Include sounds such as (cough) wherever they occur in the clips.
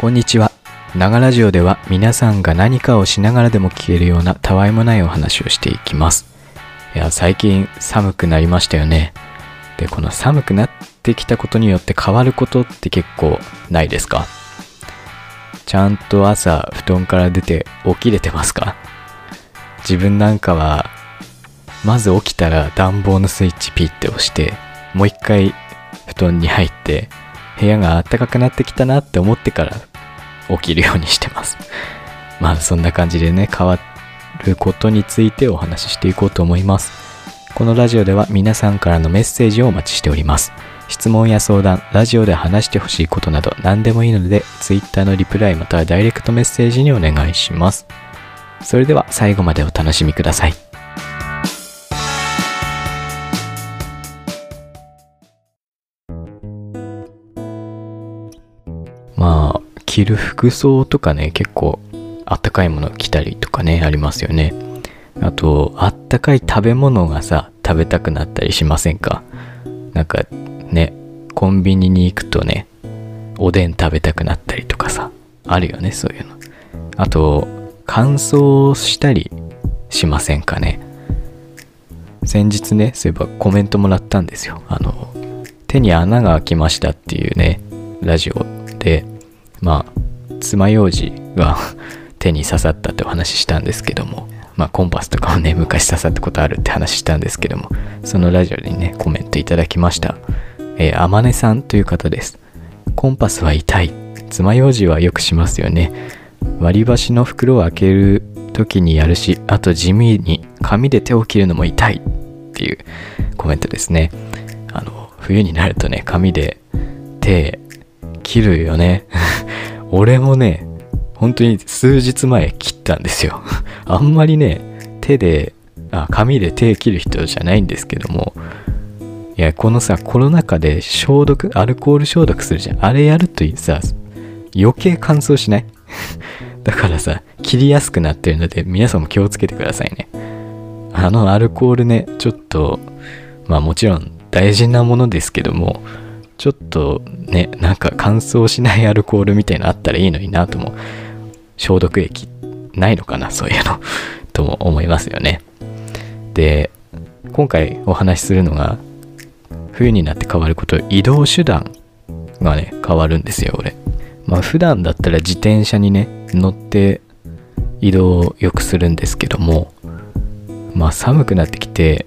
こんにちは。ながラジオでは皆さんが何かをしながらでも聞けるようなたわいもないお話をしていきます。いや、最近寒くなりましたよね。で、この寒くなってきたことによって変わることって結構ないですか？ちゃんと朝布団から出て起きれてますか？自分なんかはまず起きたら暖房のスイッチピッて押してもう一回布団に入って部屋が暖かくなってきたなって思ってから起きるようにしてます。(laughs) まあそんな感じでね変わることについてお話ししていこうと思います。このラジオでは皆さんからのメッセージをお待ちしております。質問や相談、ラジオで話してほしいことなど何でもいいので Twitter のリプライまたはダイレクトメッセージにお願いします。それでは最後までお楽しみください。着る服装とかね結構あったかいもの着たりとかねありますよね。あとあったかい食べ物がさ食べたくなったりしませんか？なんかねコンビニに行くとねおでん食べたくなったりとかさあるよねそういうの。あと乾燥したりしませんかね？先日ねそういえばコメントもらったんですよ。あの手に穴が開きましたっていうねラジオで。まあ爪楊枝が (laughs) 手に刺さったってお話ししたんですけどもまあコンパスとかもね昔刺さったことあるって話したんですけどもそのラジオにねコメントいただきました。えー、あまねさんという方です。コンパスは痛い。爪楊枝はよくしますよね。割り箸の袋を開ける時にやるしあと地味に紙で手を切るのも痛い。っていうコメントですね。あの冬になるとね紙で手切るよね。(laughs) 俺もね本当に数日前切ったんですよ。(laughs) あんまりね手であ紙で手切る人じゃないんですけども。いやこのさコロナ禍で消毒アルコール消毒するじゃん。あれやるとさ余計乾燥しない？(laughs) だからさ切りやすくなってるので皆さんも気をつけてくださいね。あのアルコールねちょっとまあもちろん大事なものですけどもちょっとねなんか乾燥しないアルコールみたいなあったらいいのになとも消毒液ないのかなそういうの。(laughs) とも思いますよね。で今回お話しするのが冬になって変わること移動手段がね変わるんですよ俺。まあ普段だったら自転車にね乗って移動をよくするんですけどもまあ寒くなってきて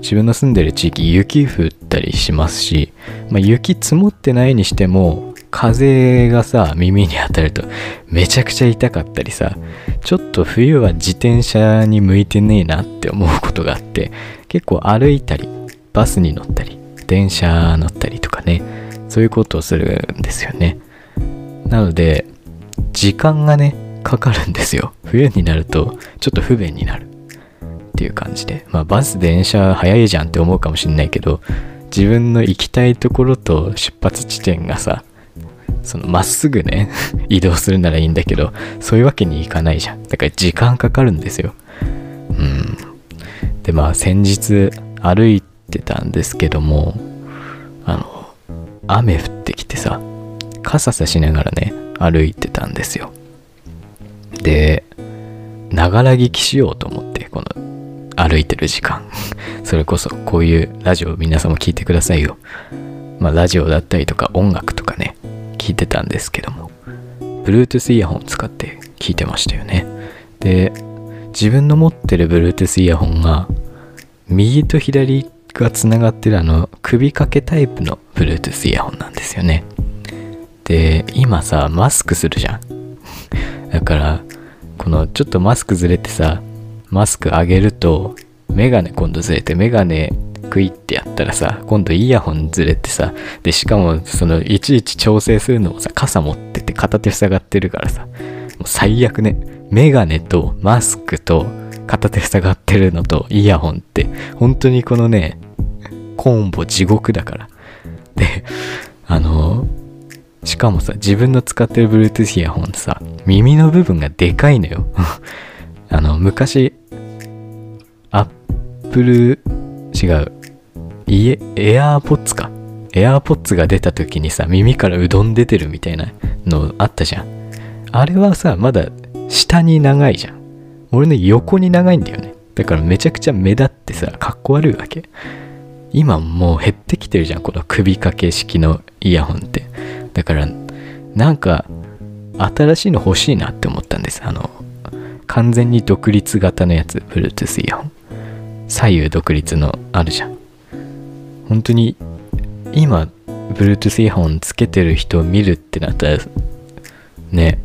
自分の住んでる地域雪降ったりしますし、まあ、雪積もってないにしても風がさ耳に当たるとめちゃくちゃ痛かったりさちょっと冬は自転車に向いてねえなって思うことがあって結構歩いたりバスに乗ったり電車乗ったりとかねそういうことをするんですよね。なので時間がねかかるんですよ。冬になるとちょっと不便になる。っていう感じで。まあバス電車早いじゃんって思うかもしんないけど自分の行きたいところと出発地点がさそのまっすぐね (laughs) 移動するならいいんだけどそういうわけにいかないじゃん。だから時間かかるんですよ。うん。でまあ先日歩いてたんですけどもあの雨降ってきてさ傘さしながらね歩いてたんですよ。でながら聞きしようと思ってこの歩いてる時間。(laughs) それこそこういうラジオ皆さんも聞いてくださいよ。まあラジオだったりとか音楽とかね聞いてたんですけども。Bluetooth イヤホン使って聞いてましたよね。で自分の持ってる Bluetooth イヤホンが右と左がつながってるあの首掛けタイプの Bluetooth イヤホンなんですよね。で今さマスクするじゃん。(laughs) だからこのちょっとマスクずれてさマスク上げるとメガネ今度ずれてメガネクイってやったらさ今度イヤホンずれてさでしかもそのいちいち調整するのもさ傘持ってて片手塞がってるからさもう最悪ね。メガネとマスクと片手塞がってるのとイヤホンって本当にこのねコンボ地獄だから。であのしかもさ自分の使ってる Bluetooth イヤホンさ耳の部分がでかいのよ。(laughs) あの昔プル違うエアーポッツかエアーポッツが出た時にさ耳からうどん出てるみたいなのあったじゃん。あれはさ、まだ下に長いじゃん。俺の横に長いんだよね。だからめちゃくちゃ目立ってさ、かっこ悪いわけ。今もう減ってきてるじゃん、この首掛け式のイヤホンって。だから、なんか、新しいの欲しいなって思ったんです。あの、完全に独立型のやつ、Bluetooth イヤホン。左右独立のあるじゃん。本当に、今、Bluetooth イヤホンつけてる人を見るってなったら、ね、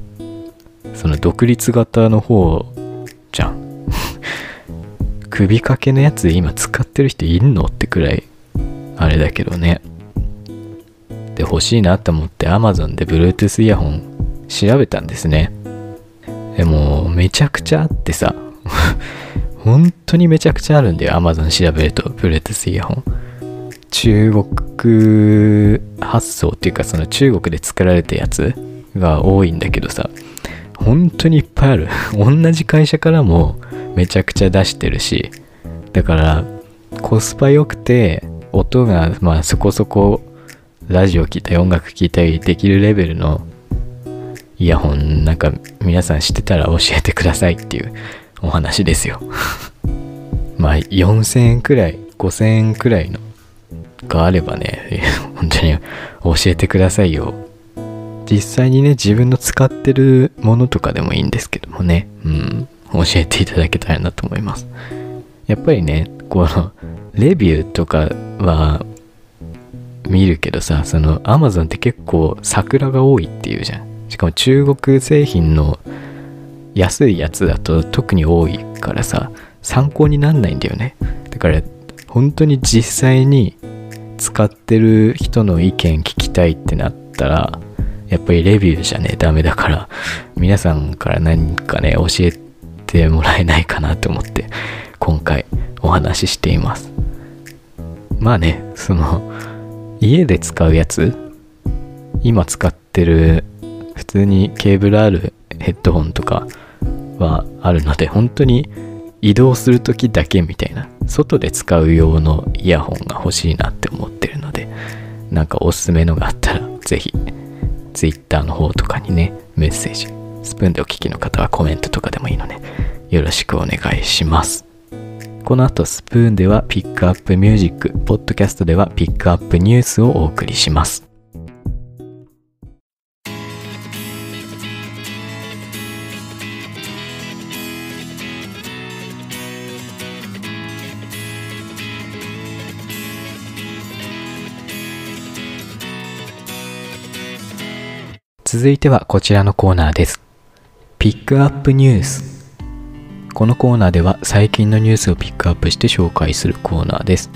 その独立型の方じゃん。(laughs) 首掛けのやつ今使ってる人いんのってくらい、あれだけどね。で、欲しいなと思って Amazon で Bluetooth イヤホン調べたんですね。でも、めちゃくちゃあってさ、(laughs) 本当にめちゃくちゃあるんだよ。Amazon 調べると、Bluetooth イヤホン。中国発送っていうか、その中国で作られたやつが多いんだけどさ、本当にいっぱいある。(laughs) 同じ会社からもめちゃくちゃ出してるし、だからコスパ良くて、音がまあそこそこラジオ聴いたり音楽聴いたりできるレベルのイヤホンなんか皆さん知ってたら教えてくださいっていうお話ですよ。(laughs) まあ4000円くらい5000円くらいのがあればね (laughs) 本当に教えてくださいよ。実際にね自分の使ってるものとかでもいいんですけどもね。うん。教えていただけたらなと思います。やっぱりねこのレビューとかは見るけどさその Amazon って結構桜が多いっていうじゃん。しかも中国製品の安いやつだと特に多いからさ参考になんないんだよね。だから本当に実際に使ってる人の意見聞きたいってなったらやっぱりレビューじゃねダメだから皆さんから何かね教えてもらえないかなと思って今回お話ししています。まあねその家で使うやつ？今使ってる普通にケーブルあるヘッドホンとかはあるので本当に移動する時だけみたいな外で使う用のイヤホンが欲しいなって思ってるのでなんかおすすめのがあったら是非 Twitter の方とかにねメッセージスプーンでお聞きの方はコメントとかでもいいのでよろしくお願いします。この後スプーンではピックアップミュージックポッドキャストではピックアップニュースをお送りします。続いてはこちらのコーナーです。ピックアップニュース。このコーナーでは最近のニュースをピックアップして紹介するコーナーです。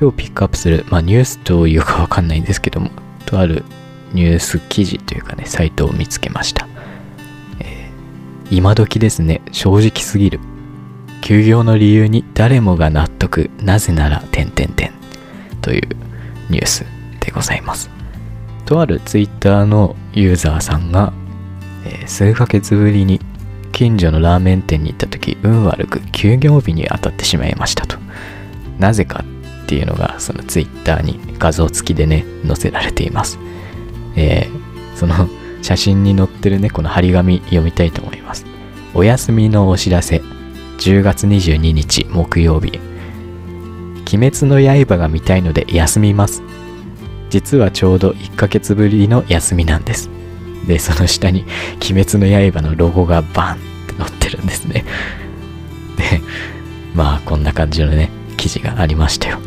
今日ピックアップする、まあニュースというかわかんないんですけども、とあるニュース記事というかね、サイトを見つけました。えー、今時ですね、正直すぎる。休業の理由に誰もが納得、なぜなら、点々点というニュースでございます。とあるツイッターのユーザーさんが、えー、数ヶ月ぶりに近所のラーメン店に行った時運悪く休業日に当たってしまいましたと。なぜかっていうのがそのツイッターに画像付きでね載せられています、えー、その写真に載ってるねこの張り紙読みたいと思います。お休みのお知らせ10月22日木曜日。鬼滅の刃が見たいので休みます。実はちょうど1ヶ月ぶりの休みなんです。で、その下に、鬼滅の刃のロゴがバンって載ってるんですね。で、まあ、こんな感じのね、記事がありましたよ。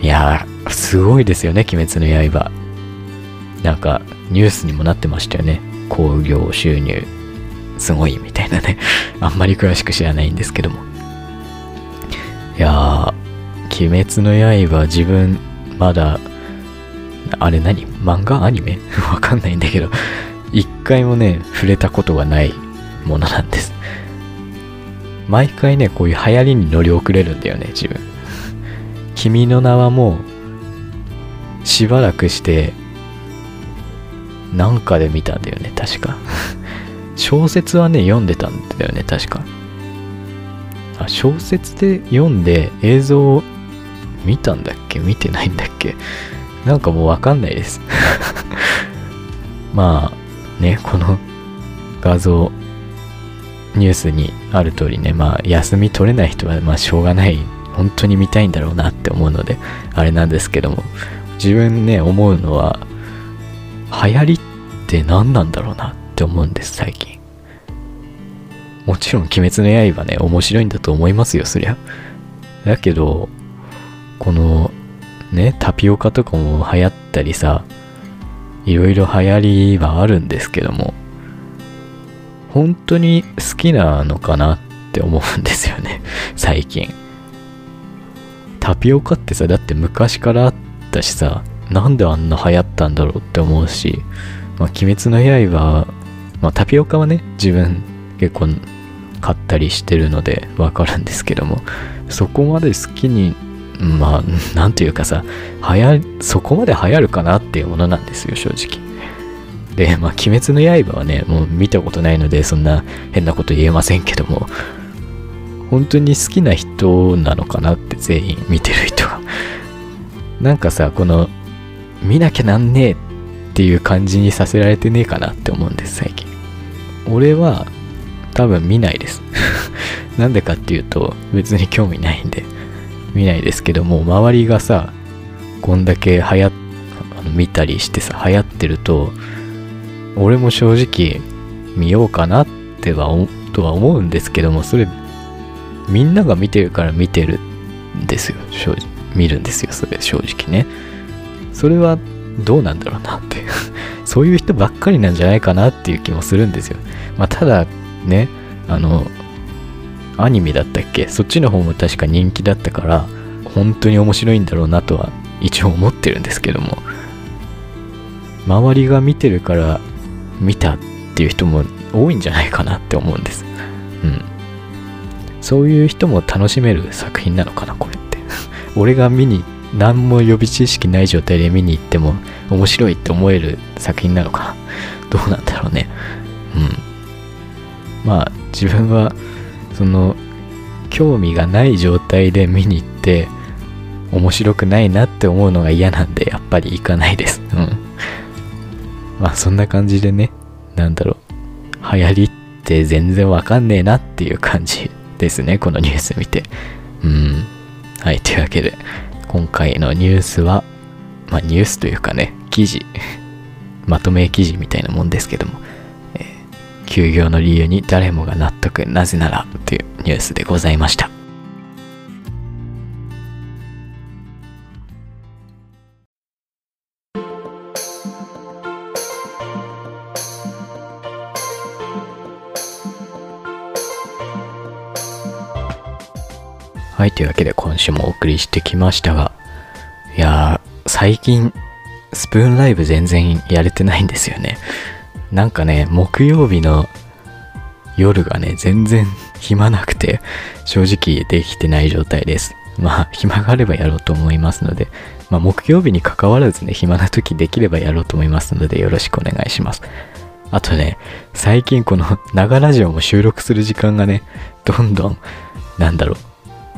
いやー、すごいですよね、鬼滅の刃。なんか、ニュースにもなってましたよね。興行収入、すごいみたいなね。あんまり詳しく知らないんですけども。いやー、鬼滅の刃、自分、まだあれ何？漫画？アニメ？(laughs) わかんないんだけど、一回もね、触れたことがないものなんです。毎回ね、こういう流行りに乗り遅れるんだよね、自分。君の名はもう、しばらくして、なんかで見たんだよね、確か。小説はね、読んでたんだよね、確か。あ、小説で読んで映像を見たんだっけ？見てないんだっけ？なんかもうわかんないです (laughs) まあ、ね、この画像、ニュースにある通りね、まあ、休み取れない人は、まあ、しょうがない。本当に見たいんだろうなって思うので、あれなんですけども、自分ね、思うのは、流行りって何なんだろうなって思うんです、最近。もちろん、鬼滅の刃ね、面白いんだと思いますよ、そりゃ。だけど、この、ね、タピオカとかも流行ったりさ、いろいろ流行りはあるんですけども、本当に好きなのかなって思うんですよね、(laughs) 最近。タピオカってさ、だって昔からあったしさ、なんであんな流行ったんだろうって思うし、まあ、鬼滅の刃、まあ、タピオカはね、自分結構買ったりしてるのでわかるんですけども、そこまで好きに、まあ、なんていうかさ、流行、そこまで流行るかなっていうものなんですよ、正直。で、まあ、鬼滅の刃はね、もう見たことないので、そんな変なこと言えませんけども、本当に好きな人なのかなって全員見てる人が。なんかさ、この、見なきゃなんねえっていう感じにさせられてねえかなって思うんです、最近。俺は、多分見ないです (laughs) なんでかっていうと、別に興味ないんで、見ないですけども、周りがさ、こんだけ流行っ、見たりしてさ、流行ってると、俺も正直見ようかなっては、とは思うんですけども、それ、みんなが見てるから見てるんですよ、正直。見るんですよ、それ、正直ね。それはどうなんだろうなって (laughs) そういう人ばっかりなんじゃないかなっていう気もするんですよ。まあ、ただ、ね、あの、アニメだったっけ？そっちの方も確か人気だったから、本当に面白いんだろうなとは一応思ってるんですけども、周りが見てるから見たっていう人も多いんじゃないかなって思うんです。うん。そういう人も楽しめる作品なのかな、これって。(laughs) 俺が見に、何も予備知識ない状態で見に行っても面白いって思える作品なのかな。どうなんだろうね。うん。まあ自分はその興味がない状態で見に行って面白くないなって思うのが嫌なんでやっぱり行かないです。うん。まあそんな感じでね、なんだろう、流行りって全然わかんねえなっていう感じですね、このニュース見て。うん。はい、というわけで、今回のニュースは、まあニュースというかね、記事、まとめ記事みたいなもんですけども、休業の理由に誰もが納得なぜならというニュースでございましたはい、というわけで今週もお送りしてきましたが、いやー、最近、スプーンライブ全然やれてないんですよね。なんかね、木曜日の夜がね、全然 (laughs) 暇なくて、正直できてない状態です。まあ、暇があればやろうと思いますので、まあ、木曜日に関わらずね、暇な時できればやろうと思いますので、よろしくお願いします。あとね、最近この、(laughs) 長ラジオも収録する時間がね、どんどん、なんだろう、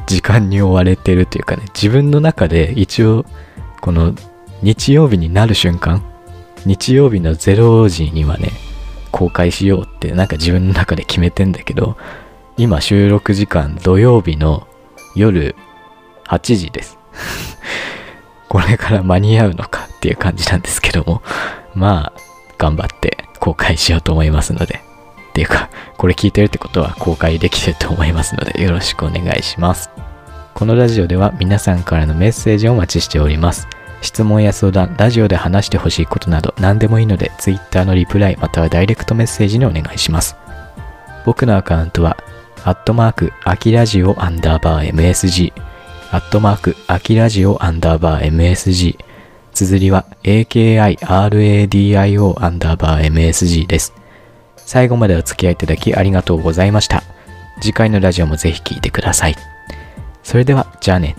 時間に追われてるというかね、自分の中で一応、この、日曜日になる瞬間、日曜日の0時にはね、公開しようってなんか自分の中で決めてんだけど、今収録時間土曜日の夜8時です。(laughs) これから間に合うのかっていう感じなんですけども、まあ、頑張って公開しようと思いますので、っていうか、これ聞いてるってことは公開できてると思いますので、よろしくお願いします。このラジオでは皆さんからのメッセージをお待ちしております。質問や相談、ラジオで話してほしいことなど何でもいいので Twitter のリプライまたはダイレクトメッセージにお願いします。僕のアカウントは、アットマーク、アキラジオアンダーバー MSG、アットマーク、アキラジオアンダーバー MSG、綴りは AKIRADIO アンダーバー MSG です。最後までお付き合いいただきありがとうございました。次回のラジオもぜひ聴いてください。それでは、じゃあね。